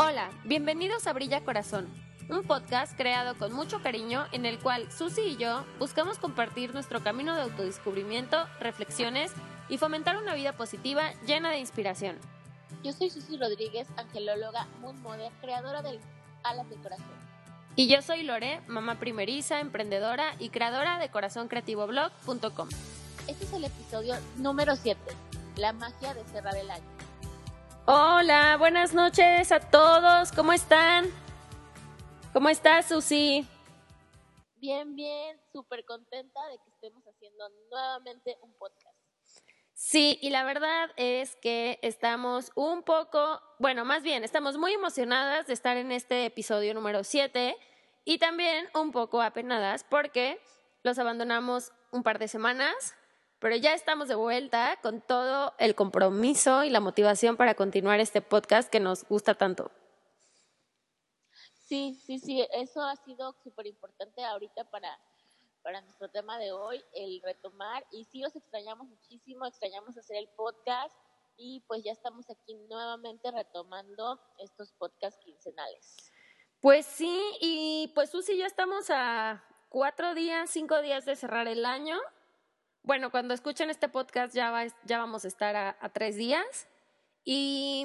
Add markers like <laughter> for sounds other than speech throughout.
Hola, bienvenidos a Brilla Corazón, un podcast creado con mucho cariño en el cual Susi y yo buscamos compartir nuestro camino de autodescubrimiento, reflexiones y fomentar una vida positiva llena de inspiración. Yo soy Susi Rodríguez, angelóloga, moon model, creadora del Alas del Corazón. Y yo soy Lore, mamá primeriza, emprendedora y creadora de corazoncreativoblog.com. Este es el episodio número 7, la magia de cerrar el año. Hola, buenas noches a todos, ¿cómo están? ¿Cómo estás, Susi? Bien, bien, súper contenta de que estemos haciendo nuevamente un podcast. Sí, y la verdad es que estamos un poco, bueno, más bien, estamos muy emocionadas de estar en este episodio número 7 y también un poco apenadas porque los abandonamos un par de semanas, pero ya estamos de vuelta con todo el compromiso y la motivación para continuar este podcast que nos gusta tanto. Sí, sí, sí, eso ha sido súper importante ahorita para, para nuestro tema de hoy, el retomar. Y sí, os extrañamos muchísimo, extrañamos hacer el podcast y pues ya estamos aquí nuevamente retomando estos podcasts quincenales. Pues sí, y pues Susi, ya estamos a cuatro días, cinco días de cerrar el año. Bueno, cuando escuchen este podcast ya, va, ya vamos a estar a, tres días. ¿Y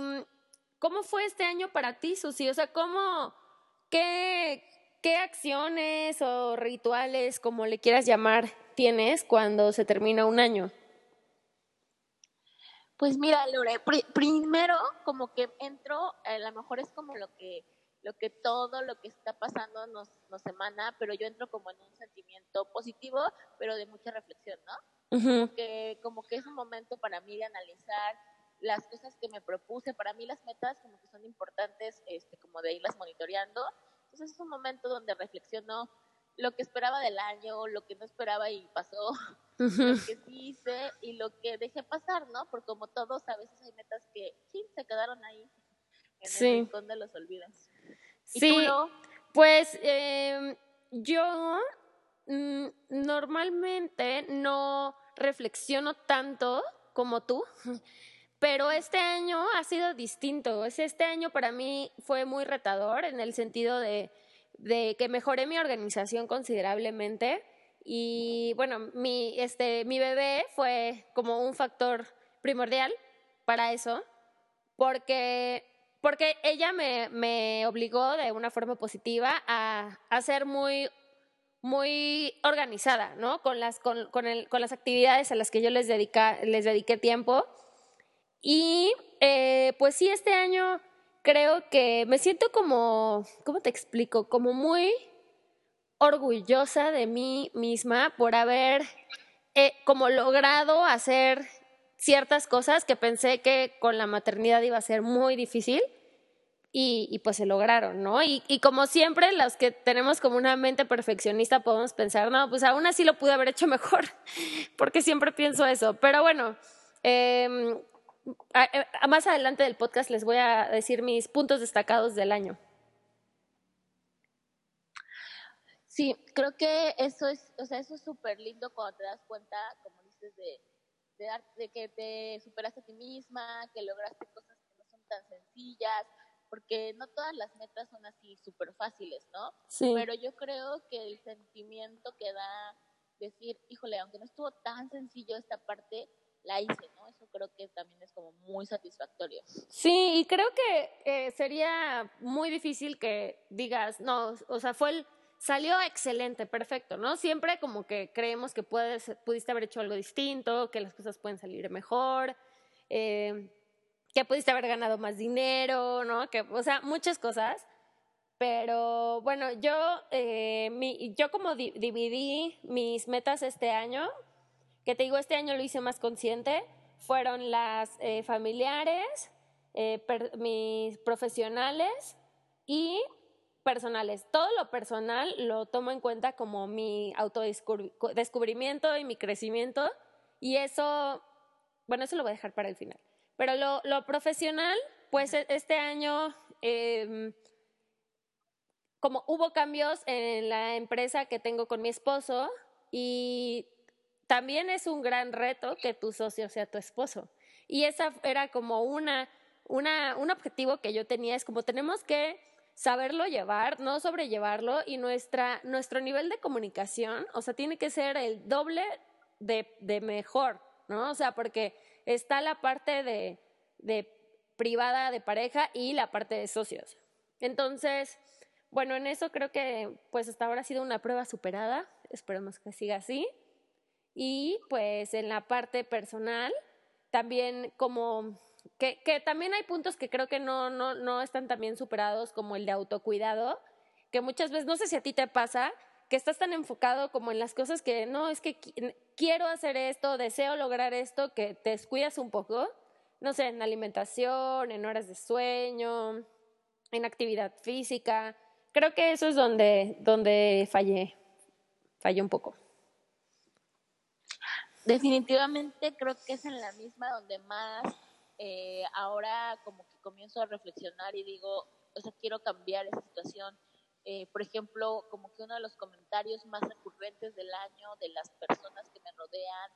cómo fue este año para ti, Susi? O sea, ¿cómo, qué, qué acciones o rituales, como le quieras llamar, tienes cuando se termina un año? Pues mira, Lore, pr primero como que entro, a lo mejor es como lo que lo que todo lo que está pasando nos, nos emana, pero yo entro como en un sentimiento positivo, pero de mucha reflexión, ¿no? Uh -huh. que como que es un momento para mí de analizar las cosas que me propuse, para mí las metas como que son importantes, este, como de irlas monitoreando, entonces es un momento donde reflexiono lo que esperaba del año, lo que no esperaba y pasó, Uh <laughs> -huh. lo que sí hice y lo que dejé pasar, ¿no? Porque como todos, a veces hay metas que sí, se quedaron ahí en Sí. el rincón de los olvidos. ¿Y Sí, tú, pues eh, yo mm, normalmente no reflexiono tanto como tú, <laughs> pero este año ha sido distinto. Es- Este año para mí fue muy retador en el sentido de, de que mejoré mi organización considerablemente y bueno, mi, este, mi bebé fue como un factor primordial para eso porque, porque ella me, me obligó de una forma positiva a, a ser muy, muy organizada, ¿no? Con las, con, el, con las actividades a las que yo les, dedica, les dediqué tiempo. Y eh, pues sí, este año creo que me siento como, ¿cómo te explico? Como muy orgullosa de mí misma por haber eh, como logrado hacer ciertas cosas que pensé que con la maternidad iba a ser muy difícil y, pues se lograron, ¿no? Y, como siempre, los que tenemos como una mente perfeccionista podemos pensar, no, pues aún así lo pude haber hecho mejor, <laughs> porque siempre pienso eso. Pero bueno, eh, a- a- más adelante del podcast les voy a decir mis puntos destacados del año. Sí, creo que eso es, o sea, eso es súper lindo cuando te das cuenta, como dices, de, de, dar- de que te superaste a ti misma, que lograste cosas que no son tan sencillas, porque no todas las metas son así súper fáciles, ¿no? Sí. Pero yo creo que el sentimiento que da decir, híjole, aunque no estuvo tan sencillo esta parte, la hice, ¿no? Eso creo que también es como muy satisfactorio. Sí, y creo que eh, sería muy difícil que digas, no, o sea, fue el, salió excelente, perfecto, ¿no? Siempre como que creemos que puedes, pudiste haber hecho algo distinto, que las cosas pueden salir mejor, eh, que pudiste haber ganado más dinero, ¿no? Que, o sea, muchas cosas. Pero bueno, yo, eh, mi, yo como di- dividí mis metas este año, que te digo, este año lo hice más consciente, fueron las eh, familiares, eh, mis profesionales y personales. Todo lo personal lo tomo en cuenta como mi autodescubrimiento y mi crecimiento y eso, bueno, eso lo voy a dejar para el final. Pero lo, lo profesional, pues e- este año, eh, como hubo cambios en la empresa que tengo con mi esposo y también es un gran reto que tu socio sea tu esposo. Y esa era como una una, un objetivo que yo tenía es como tenemos que saberlo llevar, no sobrellevarlo y nuestra, nuestro nivel de comunicación, o sea, tiene que ser el doble de, de mejor, ¿no? O sea, porque está la parte de, de privada de pareja y la parte de socios. Entonces, bueno, en eso creo que pues hasta ahora ha sido una prueba superada, esperemos que siga así. Y pues en la parte personal, también como que, también hay puntos que creo que no, no, no están también superados, como el de autocuidado, que muchas veces, no sé si a ti te pasa, que estás tan enfocado como en las cosas que no, es que quiero hacer esto, deseo lograr esto, que te descuidas un poco, no sé, en alimentación, en horas de sueño, en actividad física. Creo que eso es donde, donde fallé, fallé un poco. Definitivamente creo que es en la misma donde más eh, ahora como que comienzo a reflexionar y digo, o sea, quiero cambiar esa situación. Eh, por ejemplo, como que uno de los comentarios más recurrentes del año de las personas que me rodean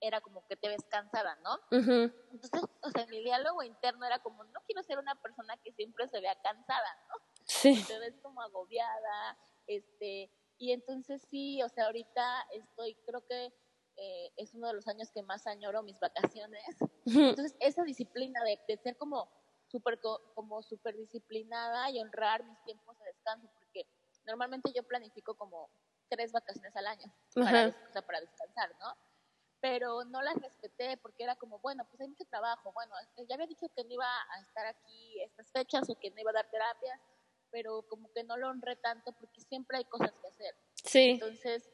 era como que te ves cansada, ¿no? Entonces, <laughs> o sea, mi diálogo interno era como, no quiero ser una persona que siempre se vea cansada, ¿no? Sí. Te ves como agobiada, este, y entonces sí, o sea, ahorita estoy, creo que eh, es uno de los años que más añoro mis vacaciones. <laughs> Entonces, esa disciplina de, de ser como súper como super disciplinada y honrar mis tiempos de descanso, porque normalmente yo planifico como tres vacaciones al año para, para descansar, ¿no? Pero no las respeté porque era como, bueno, pues hay mucho trabajo, bueno, este, ya había dicho que no iba a estar aquí estas fechas o que no iba a dar terapias, pero como que no lo honré tanto porque siempre hay cosas que hacer. Sí. Entonces,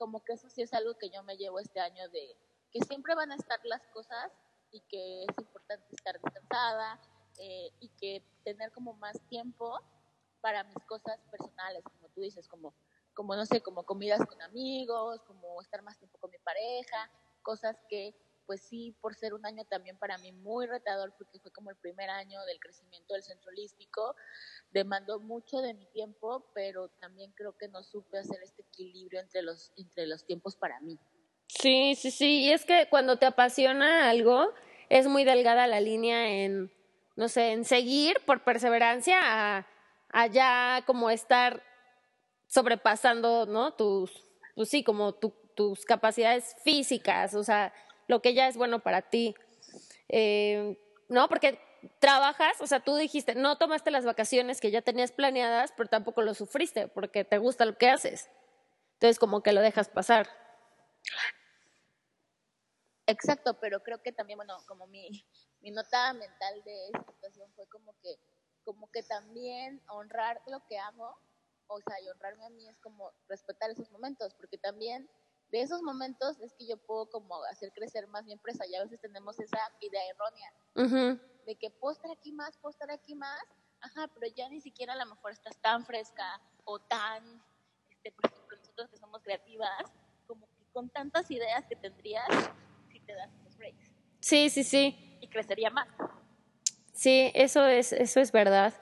como que eso sí es algo que yo me llevo este año de que siempre van a estar las cosas y que es importante estar descansada eh, y que tener como más tiempo para mis cosas personales, como tú dices, como, como no sé, como comidas con amigos, como estar más tiempo con mi pareja, cosas que pues sí, por ser un año también para mí muy retador, porque fue como el primer año del crecimiento del centro holístico, demandó mucho de mi tiempo, pero también creo que no supe hacer este equilibrio entre los, entre los tiempos para mí. Sí, sí, sí, y es que cuando te apasiona algo, es muy delgada la línea en, no sé, en seguir por perseverancia a, ya como estar sobrepasando, ¿no? Tus, pues sí, como tus capacidades físicas, o sea, lo que ya es bueno para ti. Eh, ¿No? Porque trabajas, o sea, tú dijiste, no tomaste las vacaciones que ya tenías planeadas, pero tampoco lo sufriste porque te gusta lo que haces. Entonces, como que lo dejas pasar. Exacto, pero creo que también, bueno, como mi, mi nota mental de esta situación fue como que, como que también honrar lo que amo, o sea, y honrarme a mí es como respetar esos momentos, porque también de esos momentos es que yo puedo como hacer crecer más mi empresa y a veces tenemos esa idea errónea de que puedo estar aquí más, puedo estar aquí más, ajá, pero ya ni siquiera a lo mejor estás tan fresca o tan, este, por ejemplo, nosotros que somos creativas, como que con tantas ideas que tendrías si te das los breaks. Sí, sí, sí. Y crecería más. Sí, eso es, eso es verdad.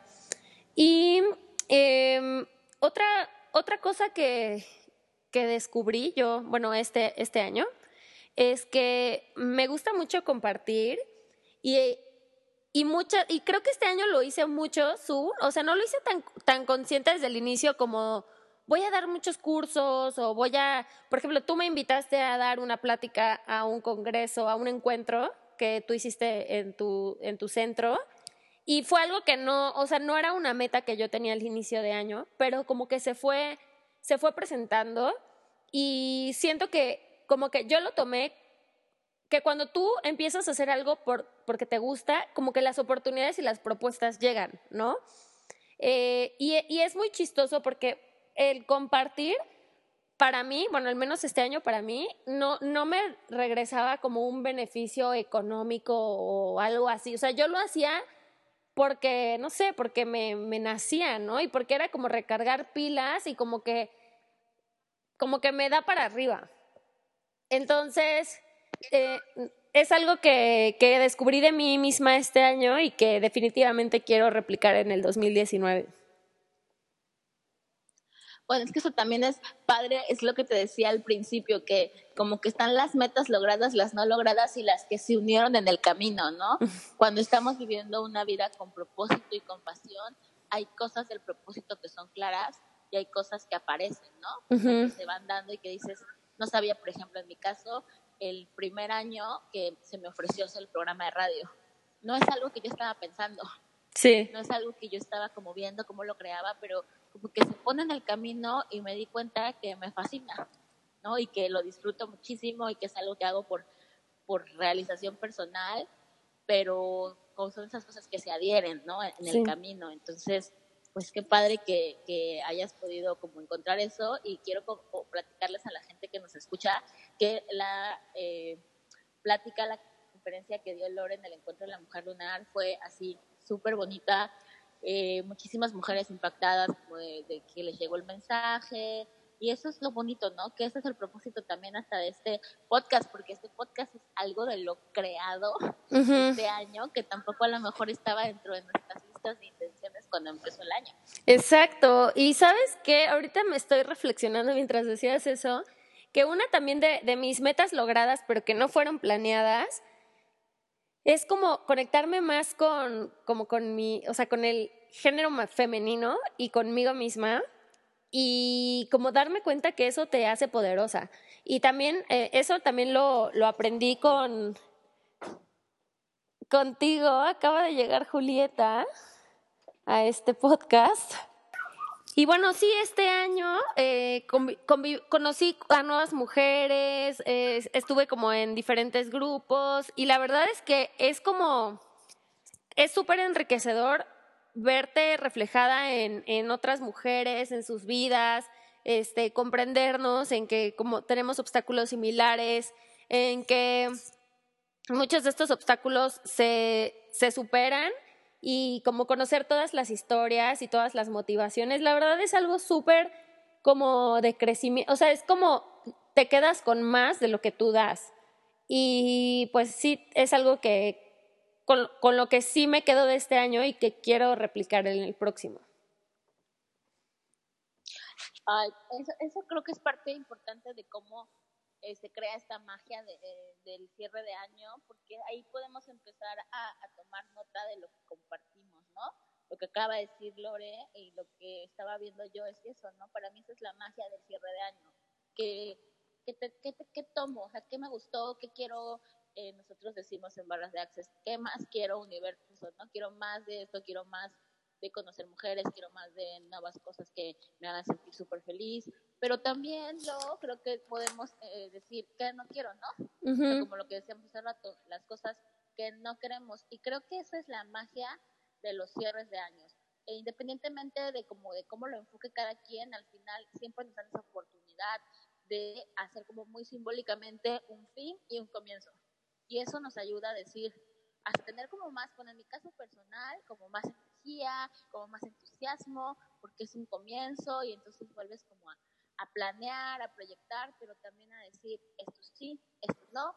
Y eh, otra, otra cosa que, que descubrí yo, bueno, este, este año, es que me gusta mucho compartir y, y, mucha, y creo que este año lo hice mucho, su, o sea, no lo hice tan, tan consciente desde el inicio como voy a dar muchos cursos o voy a, por ejemplo, tú me invitaste a dar una plática a un congreso, a un encuentro que tú hiciste en tu, en tu centro. Y fue algo que no, o sea, no era una meta que yo tenía al inicio de año, pero como que se fue se fue presentando y siento que como que yo lo tomé que cuando tú empiezas a hacer algo por, porque te gusta, como que las oportunidades y las propuestas llegan, ¿no? Eh, y, y, es muy chistoso porque el compartir, para mí, bueno, al menos este año para mí, no, no me regresaba como un beneficio económico o algo así. O sea, yo lo hacía porque, no sé, porque me, me nacía, ¿no? Y porque era como recargar pilas y como que como que me da para arriba. Entonces, eh, es algo que, que descubrí de mí misma este año y que definitivamente quiero replicar en el 2019. Bueno, es que eso también es padre, es lo que te decía al principio, que como que están las metas logradas, las no logradas y las que se unieron en el camino, ¿no? <laughs> Cuando estamos viviendo una vida con propósito y con pasión, hay cosas del propósito que son claras y hay cosas que aparecen, ¿no? Que se van dando y que dices, no sabía, por ejemplo, en mi caso, el primer año que se me ofreció hacer el programa de radio. No es algo que yo estaba pensando. Sí. No es algo que yo estaba como viendo cómo lo creaba, pero como que se pone en el camino y me di cuenta que me fascina, ¿no? Y que lo disfruto muchísimo y que es algo que hago por, por realización personal, pero son esas cosas que se adhieren, ¿no? En el camino. Entonces, pues qué padre que, que, hayas podido como encontrar eso y quiero platicarles a la gente que nos escucha que la eh, plática, la conferencia que dio Lore en el Encuentro de la Mujer Lunar fue así súper bonita, eh, muchísimas mujeres impactadas de, que les llegó el mensaje, y eso es lo bonito, ¿no? Que ese es el propósito también hasta de este podcast, porque este podcast es algo de lo creado este año, que tampoco a lo mejor estaba dentro de nuestras listas de intenciones cuando empezó el año. Exacto, y sabes qué, ahorita me estoy reflexionando mientras decías eso, que una también de, de mis metas logradas, pero que no fueron planeadas, es como conectarme más con, como con mi, o sea, con el género femenino y conmigo misma y como darme cuenta que eso te hace poderosa. Y también eh, eso también lo, lo aprendí con contigo. Acaba de llegar Julieta a este podcast. Y bueno, sí, este año eh, conocí a nuevas mujeres, estuve como en diferentes grupos y la verdad es que es como, es súper enriquecedor verte reflejada en, en otras mujeres, en sus vidas, este, comprendernos en que como tenemos obstáculos similares, en que muchos de estos obstáculos se, se superan y como conocer todas las historias y todas las motivaciones, la verdad es algo súper como de crecimiento, o sea, es como te quedas con más de lo que tú das. Y pues sí, es algo que con, con lo que sí me quedo de este año y que quiero replicar en el próximo. Ay, eso, eso creo que es parte importante de cómo eh, se crea esta magia de, del cierre de año, porque ahí podemos empezar a, tomar nota de lo que compartimos, ¿no? Lo que acaba de decir Lore y lo que estaba viendo yo es eso, ¿no? Para mí esa es la magia del cierre de año, que, que, que, tomo, o sea, qué me gustó, qué quiero, eh, nosotros decimos en barras de access, qué más quiero universo, ¿no? Quiero más de esto, quiero más de conocer mujeres, quiero más de nuevas cosas que me hagan sentir súper feliz, pero también yo creo que podemos eh, decir que no quiero, ¿no? como lo que decíamos hace rato, las cosas que no queremos. Y creo que esa es la magia de los cierres de años. E independientemente de cómo, de cómo lo enfoque cada quien, al final siempre nos dan esa oportunidad de hacer como muy simbólicamente un fin y un comienzo. Y eso nos ayuda a decir, a tener como más, bueno, en mi caso personal, como más energía, como más entusiasmo, porque es un comienzo y entonces vuelves como a a planear, a proyectar, pero también a decir esto sí, esto no.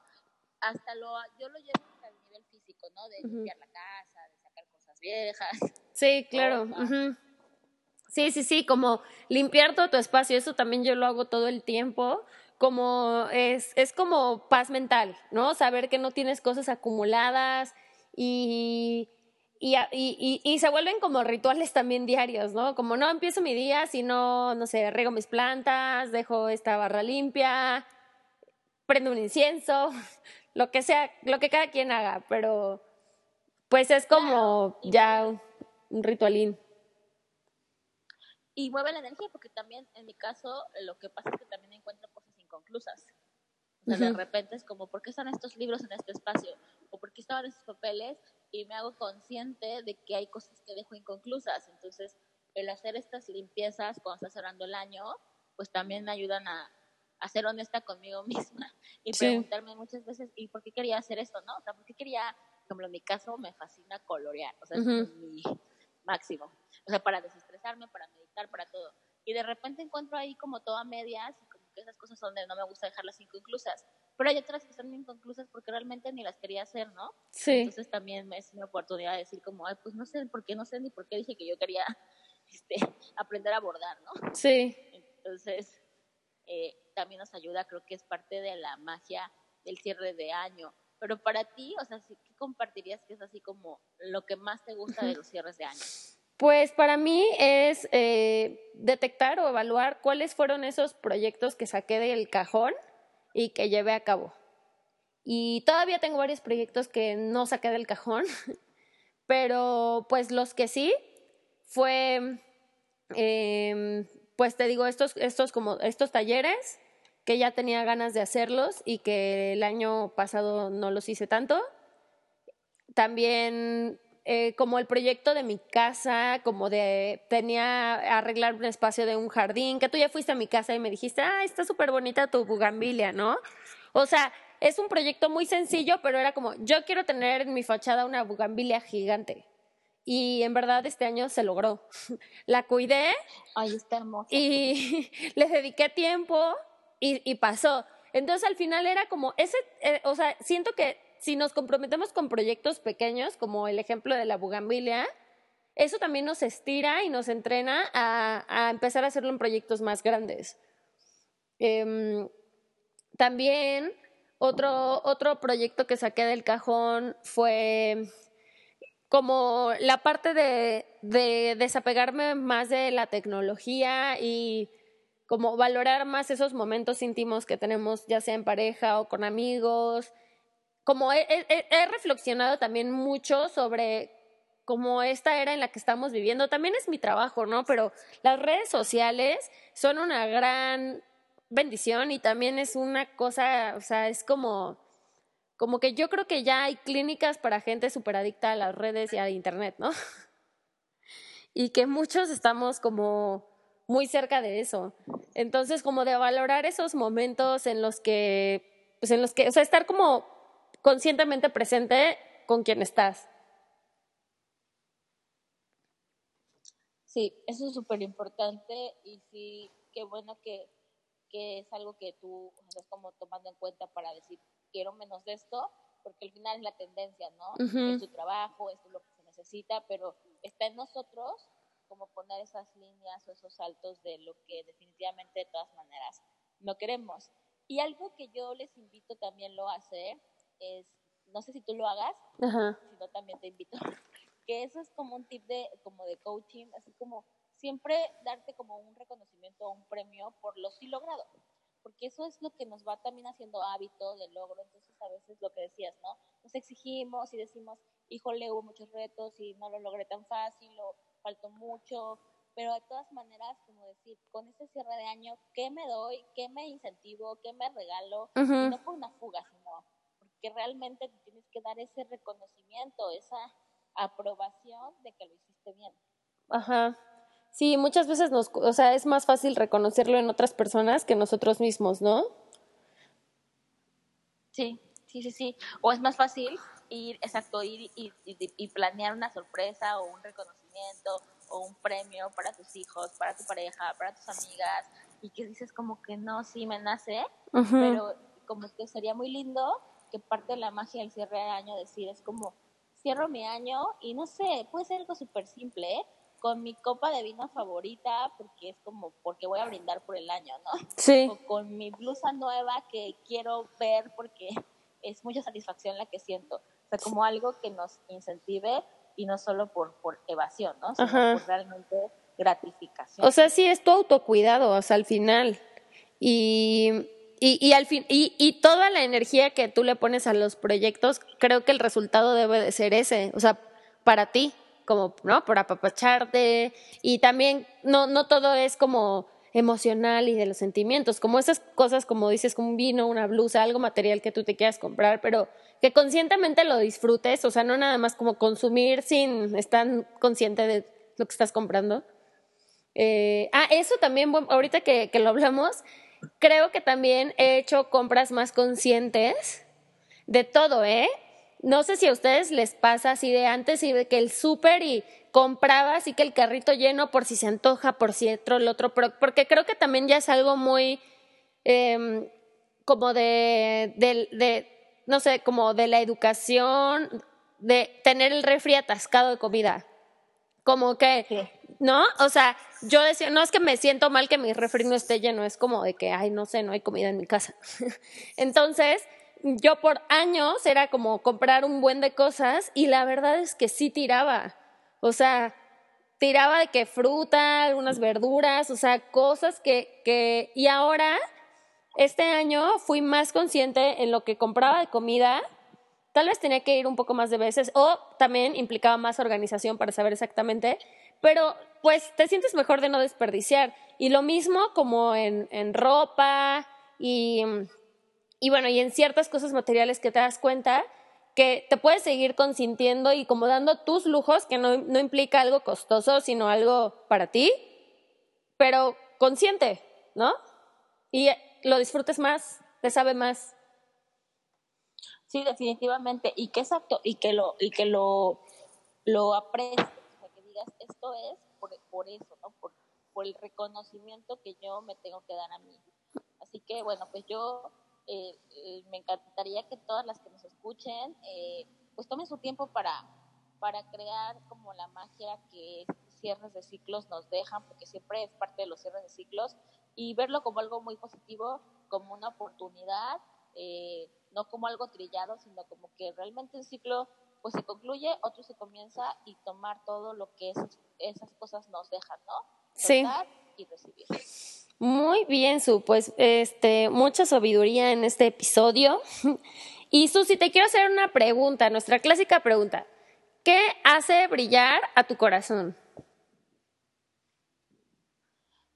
Hasta lo, yo lo llevo hasta el nivel físico, ¿no? De limpiar la casa, de sacar cosas viejas. Sí, <laughs> claro. Sí, sí, sí, como limpiar todo tu espacio, eso también yo lo hago todo el tiempo como es, es como paz mental, ¿no? Saber que no tienes cosas acumuladas y, y, y, y, se vuelven como rituales también diarios, ¿no? Como no empiezo mi día si no, no sé, rego mis plantas, dejo esta barra limpia, prendo un incienso, <laughs> lo que sea, lo que cada quien haga, pero pues es como ya un ritualín. Y mueve la energía porque también en mi caso lo que pasa es que también encuentro cosas inconclusas. O sea, de repente es como, ¿por qué están estos libros en este espacio? ¿O por qué estaban estos papeles? Y me hago consciente de que hay cosas que dejo inconclusas. Entonces, el hacer estas limpiezas cuando está cerrando el año, pues también me ayudan a, a ser honesta conmigo <laughs> misma y preguntarme muchas veces, ¿y por qué quería hacer esto? ¿No? O sea, ¿por qué quería, como en mi caso, me fascina colorear? O sea, es mi máximo. O sea, para desestresarme, para meditar, para todo. Y de repente encuentro ahí como todo a medias y como que esas cosas son de no me gusta dejarlas inconclusas pero hay otras que están inconclusas porque realmente ni las quería hacer, ¿no? Sí. Entonces también es una oportunidad de decir como, ay, pues no sé por qué, no sé ni por qué dije que yo quería <laughs> este, aprender a bordar, ¿no? Sí. Entonces, eh, también nos ayuda, creo que es parte de la magia del cierre de año. Pero para ti, o sea, ¿qué compartirías que es así como lo que más te gusta de los cierres de año? Pues para mí es eh, detectar o evaluar cuáles fueron esos proyectos que saqué del cajón y que llevé a cabo. Y todavía tengo varios proyectos que no saqué del cajón, <laughs> pero pues los que sí fue, em, pues te digo, estos, estos, como, estos talleres que ya tenía ganas de hacerlos y que el año pasado no los hice tanto. También eh, como el proyecto de mi casa, como de tenía arreglar un espacio de un jardín, que tú ya fuiste a mi casa y me dijiste, ah, está súper bonita tu bugambilia, ¿no? O sea, es un proyecto muy sencillo, pero era como, yo quiero tener en mi fachada una bugambilia gigante. Y en verdad este año se logró. <laughs> La cuidé. Ay, está hermosa. Y <laughs> le dediqué tiempo y, y pasó. Entonces al final era como ese, eh, o sea, siento que si nos comprometemos con proyectos pequeños, como el ejemplo de la bugambilia, eso también nos estira y nos entrena a, empezar a hacerlo en proyectos más grandes. Em, también otro, otro proyecto que saqué del cajón fue como la parte de, de desapegarme más de la tecnología y como valorar más esos momentos íntimos que tenemos, ya sea en pareja o con amigos, como he, reflexionado también mucho sobre como esta era en la que estamos viviendo, también es mi trabajo, ¿no? Pero las redes sociales son una gran bendición y también es una cosa, o sea, es como, como que yo creo que ya hay clínicas para gente súper adicta a las redes y a internet, ¿no? <laughs> Y que muchos estamos como muy cerca de eso. Entonces, como de valorar esos momentos en los que, pues en los que, o sea, estar como conscientemente presente con quien estás. Sí, eso es súper importante y sí, qué bueno que, que, es algo que tú estás como tomando en cuenta para decir, quiero menos de esto, porque al final es la tendencia, ¿no? Es tu trabajo, esto es lo que se necesita, pero está en nosotros como poner esas líneas o esos saltos de lo que definitivamente de todas maneras no queremos. Y algo que yo les invito también lo a hacer es, no sé si tú lo hagas, si no también te invito, <laughs> que eso es como un tip de, como de coaching, así como siempre darte como un reconocimiento o un premio por lo sí logrado, porque eso es lo que nos va también haciendo hábito de logro, entonces a veces lo que decías, ¿no? Nos exigimos y decimos, híjole, hubo muchos retos y no lo logré tan fácil o faltó mucho, pero de todas maneras, como decir, con este cierre de año, ¿qué me doy? ¿Qué me incentivo? ¿Qué me regalo? y no por una fuga, sino que realmente tienes que dar ese reconocimiento, esa aprobación de que lo hiciste bien. Ajá. Sí, muchas veces nos, o sea, es más fácil reconocerlo en otras personas que nosotros mismos, ¿no? Sí, sí, sí, sí. O es más fácil ir, exacto, ir y, y, planear una sorpresa o un reconocimiento o un premio para tus hijos, para tu pareja, para tus amigas, y que dices como que no, sí me nace, pero como que sería muy lindo que parte de la magia del cierre de año, decir, es como, cierro mi año y no sé, puede ser algo súper simple, ¿eh? con mi copa de vino favorita, porque es como, porque voy a brindar por el año, ¿no? Sí. O con mi blusa nueva que quiero ver porque <laughs> es mucha satisfacción la que siento. O sea, como algo que nos incentive y no solo por, por evasión, ¿no? Sino por realmente gratificación. O sea, sí es tu autocuidado, o sea, al final. Y y, y, al fin, y, y, toda la energía que tú le pones a los proyectos, creo que el resultado debe de ser ese, o sea, para ti, como, ¿no? Por apapacharte. Y también, no, no todo es como emocional y de los sentimientos, como esas cosas, como dices, como un vino, una blusa, algo material que tú te quieras comprar, pero que conscientemente lo disfrutes, o sea, no nada más como consumir sin estar consciente de lo que estás comprando. Eh, ah, eso también, ahorita que, que lo hablamos, creo que también he hecho compras más conscientes de todo, ¿eh? No sé si a ustedes les pasa así de antes y de que el súper y compraba así que el carrito lleno por si se antoja, por si otro, el otro, porque creo que también ya es algo muy em, como de, de, no sé, como de la educación, de tener el refri atascado de comida. Como que ¿no? O sea, yo decía, no es que me siento mal que mi refri no esté lleno, es como de que, ay, no sé, no hay comida en mi casa. <laughs> Entonces, yo por años era como comprar un buen de cosas y la verdad es que sí tiraba. O sea, tiraba de que fruta, algunas verduras, o sea, cosas que, que, y ahora, este año fui más consciente en lo que compraba de comida. Tal vez tenía que ir un poco más de veces o también implicaba más organización para saber exactamente, pero pues te sientes mejor de no desperdiciar. Y lo mismo como en, ropa y bueno, y en ciertas cosas materiales que te das cuenta que te puedes seguir consintiendo y como dando tus lujos, que no, no implica algo costoso, sino algo para ti, pero consciente, ¿no? Y lo disfrutes más, te sabe más. Sí, definitivamente. Y que exacto, y que lo, y que lo, lo aprecies, esto es por, por eso. Por, por el reconocimiento que yo me tengo que dar a mí. Así que, bueno, pues yo eh, eh, me encantaría que todas las que nos escuchen, eh, pues tomen su tiempo para, para crear como la magia que cierres de ciclos nos dejan, porque siempre es parte de los cierres de ciclos, y verlo como algo muy positivo, como una oportunidad, no como algo trillado, sino como que realmente el ciclo pues se concluye, otro se comienza y tomar todo lo que esas cosas nos dejan, ¿no? sí. y recibir. Muy bien, Su, pues este, mucha sabiduría en este episodio. <laughs> Y Susi, te quiero hacer una pregunta, nuestra clásica pregunta. ¿Qué hace brillar a tu corazón?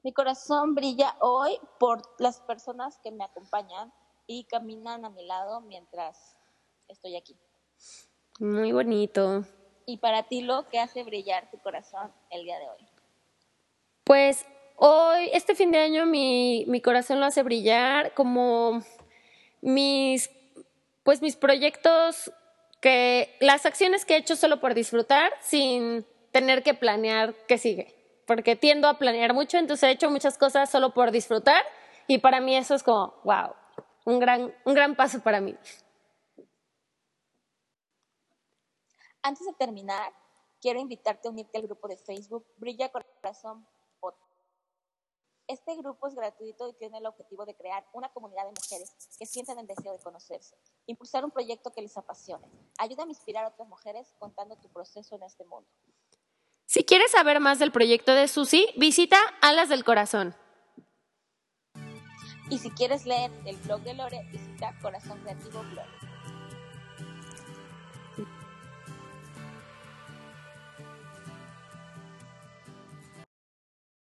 Mi corazón brilla hoy por las personas que me acompañan y caminan a mi lado mientras estoy aquí. Muy bonito. ¿Y para ti lo que hace brillar tu corazón el día de hoy? Pues Hoy, este fin de año, mi, mi corazón lo hace brillar como mis, pues mis proyectos que, las acciones que he hecho solo por disfrutar sin tener que planear qué sigue. Porque tiendo a planear mucho, entonces he hecho muchas cosas solo por disfrutar y para mí eso es como, wow, un gran, un gran paso para mí. Antes de terminar, quiero invitarte a unirte al grupo de Facebook Brilla Corazón este grupo es gratuito y tiene el objetivo de crear una comunidad de mujeres que sienten el deseo de conocerse, impulsar un proyecto que les apasione. Ayuda a inspirar a otras mujeres contando tu proceso en este mundo. Si quieres saber más del proyecto de Susi, visita Alas del Corazón. Y si quieres leer el blog de Lore, visita Corazón Creativo Blog.